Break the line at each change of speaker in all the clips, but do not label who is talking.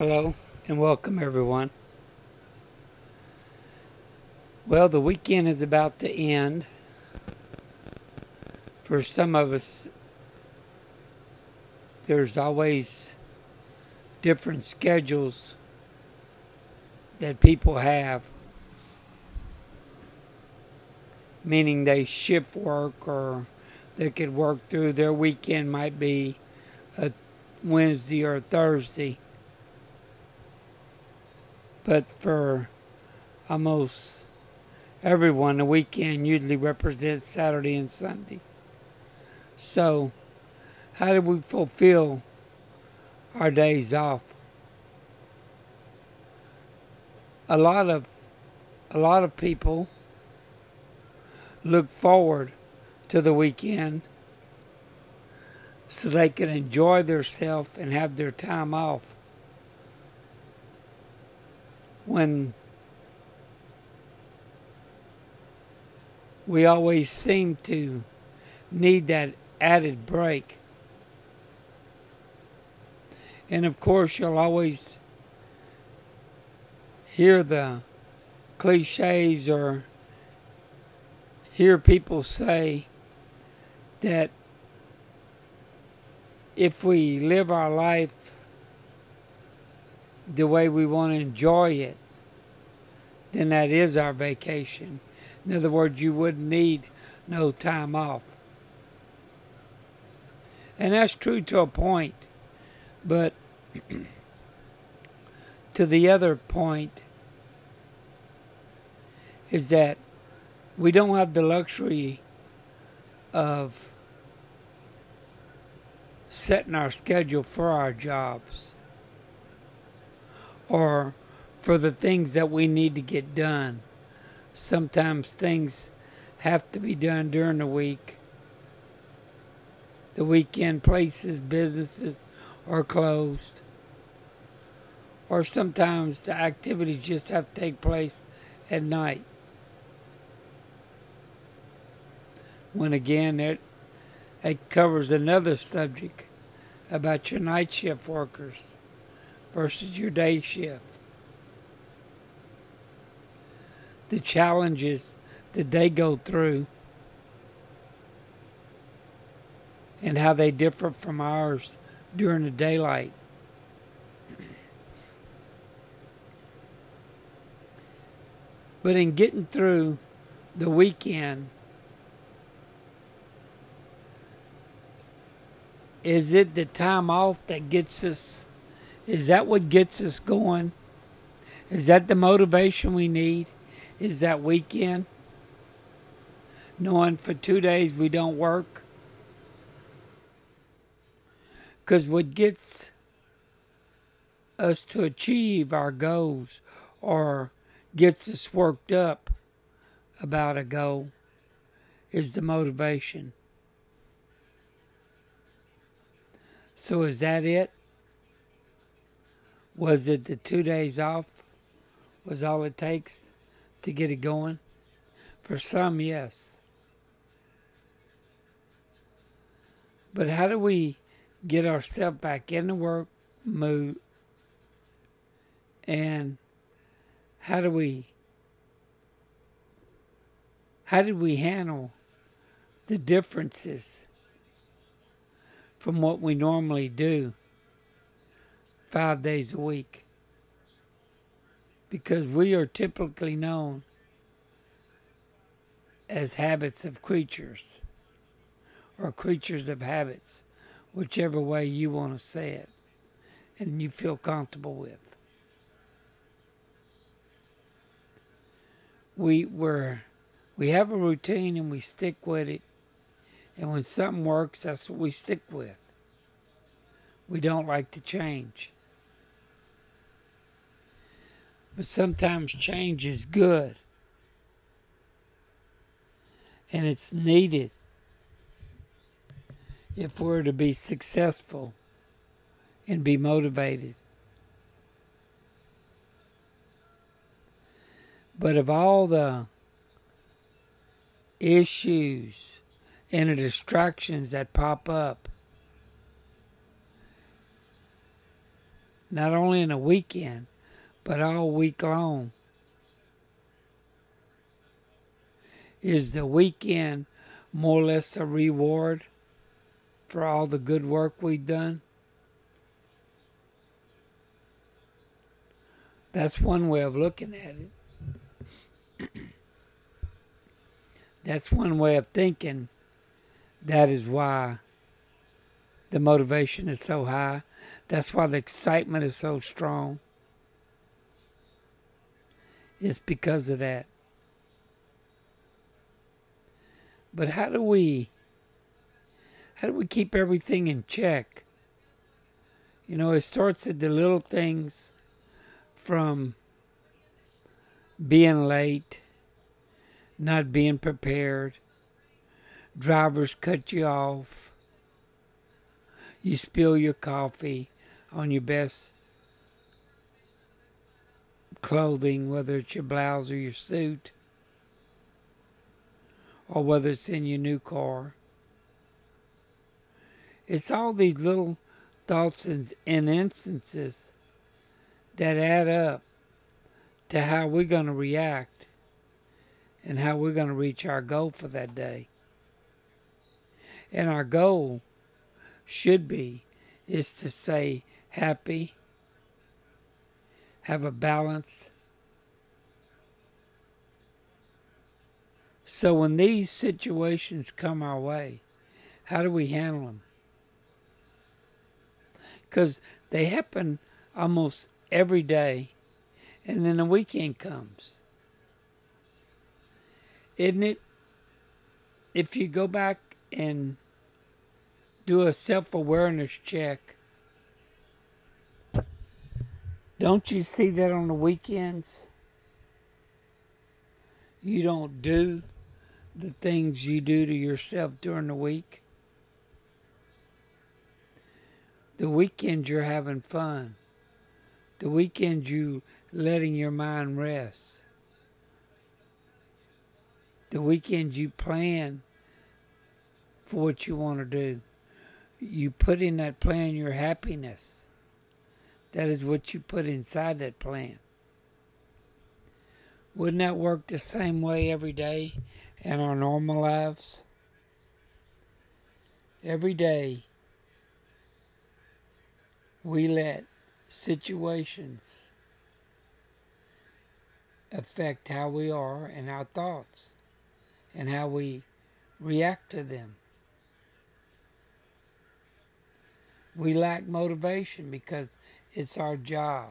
Hello and welcome everyone. Well, the weekend is about to end. For some of us, there's always different schedules that people have, meaning they shift work or they could work through their weekend, might be a Wednesday or Thursday. But for almost everyone, the weekend usually represents Saturday and Sunday. So, how do we fulfill our days off? A lot of a lot of people look forward to the weekend so they can enjoy themselves and have their time off. When we always seem to need that added break. And of course, you'll always hear the cliches or hear people say that if we live our life the way we want to enjoy it, then that is our vacation. In other words, you wouldn't need no time off. And that's true to a point. But to the other point is that we don't have the luxury of setting our schedule for our jobs or for the things that we need to get done. Sometimes things have to be done during the week. The weekend places, businesses are closed. Or sometimes the activities just have to take place at night. When again, it, it covers another subject about your night shift workers versus your day shift. The challenges that they go through and how they differ from ours during the daylight. But in getting through the weekend, is it the time off that gets us? Is that what gets us going? Is that the motivation we need? Is that weekend? Knowing for two days we don't work? Because what gets us to achieve our goals or gets us worked up about a goal is the motivation. So is that it? Was it the two days off? Was all it takes to get it going? For some, yes. But how do we get ourselves back in the work mood? And how do we how did we handle the differences from what we normally do five days a week. Because we are typically known as habits of creatures or creatures of habits, whichever way you want to say it and you feel comfortable with. We we we have a routine and we stick with it and when something works, that's what we stick with. We don't like to change. But sometimes change is good. And it's needed if we're to be successful and be motivated. But of all the issues and the distractions that pop up. not only in a weekend, but all week long. Is the weekend more or less a reward for all the good work we've done? That's one way of looking at it. That's one way of thinking. That is why the motivation is so high. That's why the excitement is so strong. It's because of that. But how do we how do we keep everything in check? You know, it starts at the little things from being late, not being prepared, drivers cut you off, you spill your coffee on your best clothing, whether it's your blouse or your suit, or whether it's in your new car. It's all these little thoughts and, and instances that add up to how we're going to react and how we're going to reach our goal for that day. And our goal should be is to say happy, have a balance. So when these situations come our way, how do we handle them? Because they happen almost every day, and then the weekend comes. Isn't it? If you go back and do a self awareness check, don't you see that on the weekends? You don't do the things you do to yourself during the week. The weekend you're having fun. The weekend you letting your mind rest. The weekend you plan for what you want to do. You put in that plan your happiness. That is what you put inside that plan. Wouldn't that work the same way every day in our normal lives? Every day we let situations affect how we are and our thoughts and how we react to them. We lack motivation because it's our job.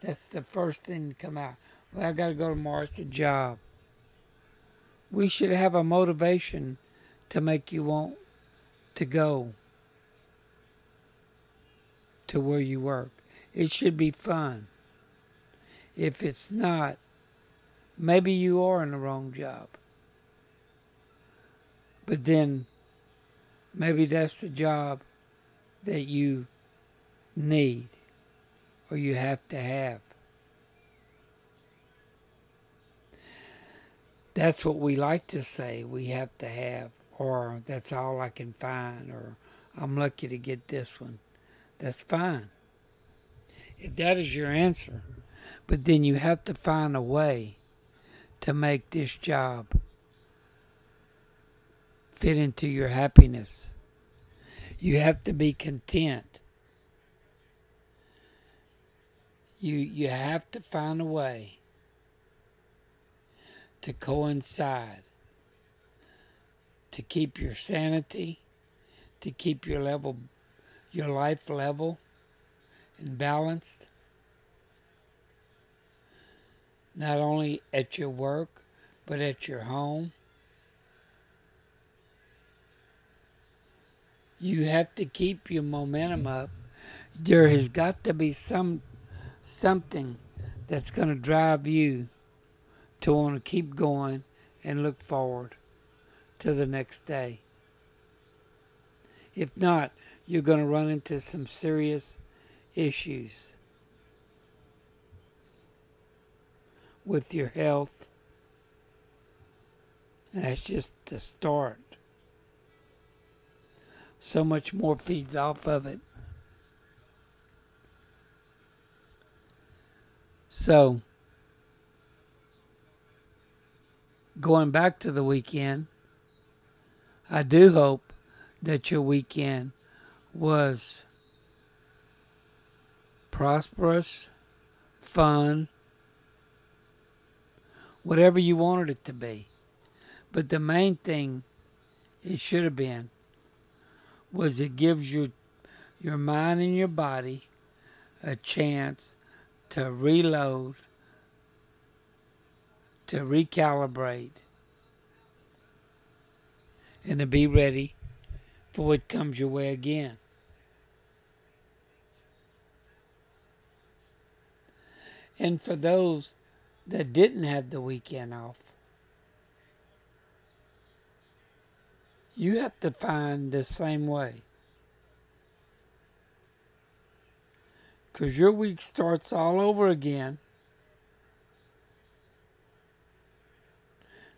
That's the first thing to come out. Well, I got to go tomorrow. It's a job. We should have a motivation to make you want to go to where you work. It should be fun. If it's not, maybe you are in the wrong job. But then maybe that's the job that you need or you have to have. That's what we like to say we have to have, or that's all I can find, or I'm lucky to get this one. That's fine. If that is your answer, but then you have to find a way to make this job fit into your happiness. You have to be content. You you have to find a way to coincide to keep your sanity, to keep your level your life level and balanced. Not only at your work, but at your home. You have to keep your momentum up. There has got to be some something that's going to drive you to want to keep going and look forward to the next day. If not, you're going to run into some serious issues with your health. And that's just the start. So much more feeds off of it. So, going back to the weekend, I do hope that your weekend was prosperous, fun, whatever you wanted it to be. But the main thing it should have been was it gives your your mind and your body a chance to reload, to recalibrate, and to be ready for what comes your way again. And for those that didn't have the weekend off, you have to find the same way. Because your week starts all over again.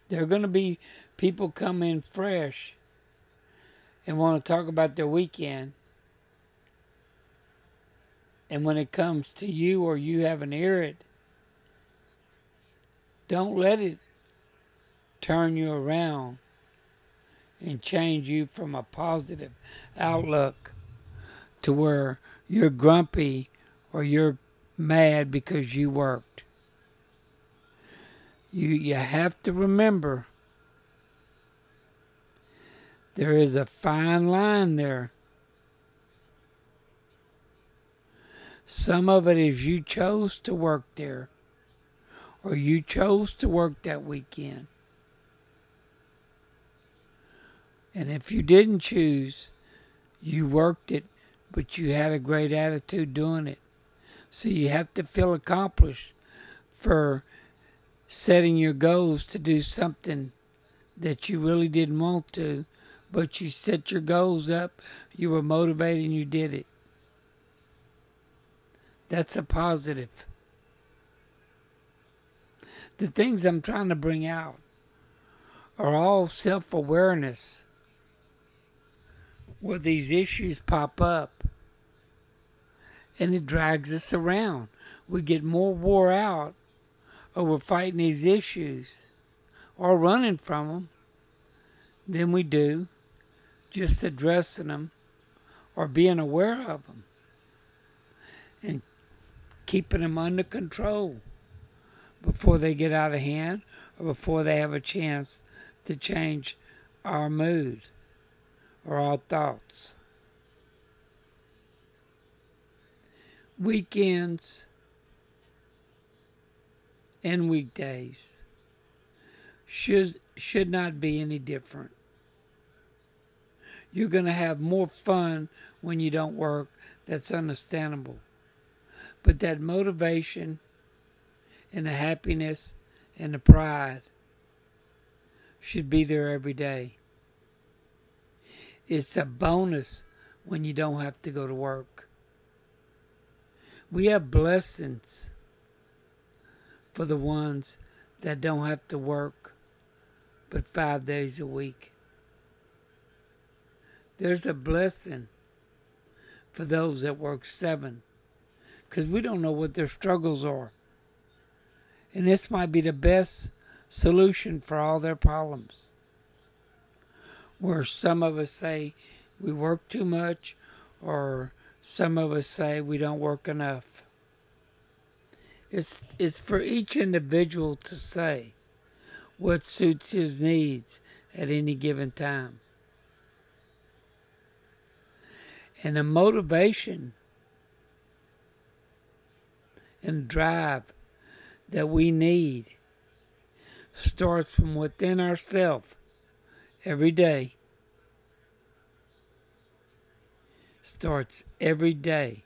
There are going to be people come in fresh and want to talk about their weekend. And when it comes to you or you haven't heard it, don't let it turn you around and change you from a positive outlook to where you're grumpy or you're mad because you worked. You you have to remember there is a fine line there. Some of it is you chose to work there or you chose to work that weekend. And if you didn't choose, you worked it, but you had a great attitude doing it. So you have to feel accomplished for setting your goals to do something that you really didn't want to, but you set your goals up, you were motivated, and you did it. That's a positive the things I'm trying to bring out are all self awareness where these issues pop up and it drags us around. We get more wore out over fighting these issues or running from them than we do just addressing them or being aware of them and keeping them under control before they get out of hand or before they have a chance to change our mood or our thoughts. Weekends and weekdays should should not be any different. You're going to have more fun when you don't work. That's understandable. But that motivation and the happiness and the pride should be there every day. It's a bonus when you don't have to go to work. We have blessings for the ones that don't have to work but five days a week. There's a blessing for those that work seven because we don't know what their struggles are. And this might be the best solution for all their problems. Where some of us say we work too much, or some of us say we don't work enough. It's, it's for each individual to say what suits his needs at any given time. And the motivation and drive that we need starts from within ourselves every day. Starts every day.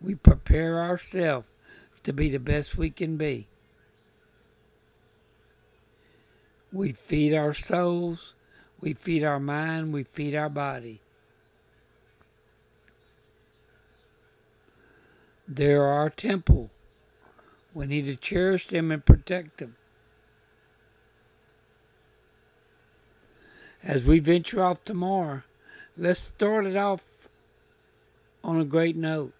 We prepare ourselves to be the best we can be. We feed our souls, we feed our mind, we feed our body. They're our temple. We need to cherish them and protect them. As we venture off tomorrow, let's start it off on a great note.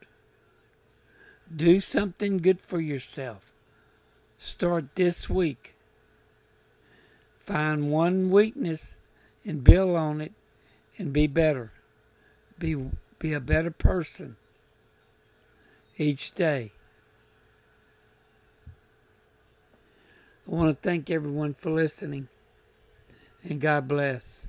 Do something good for yourself. Start this week. Find one weakness and build on it and be better. Be be a better person each day. I want to thank everyone for listening and God bless.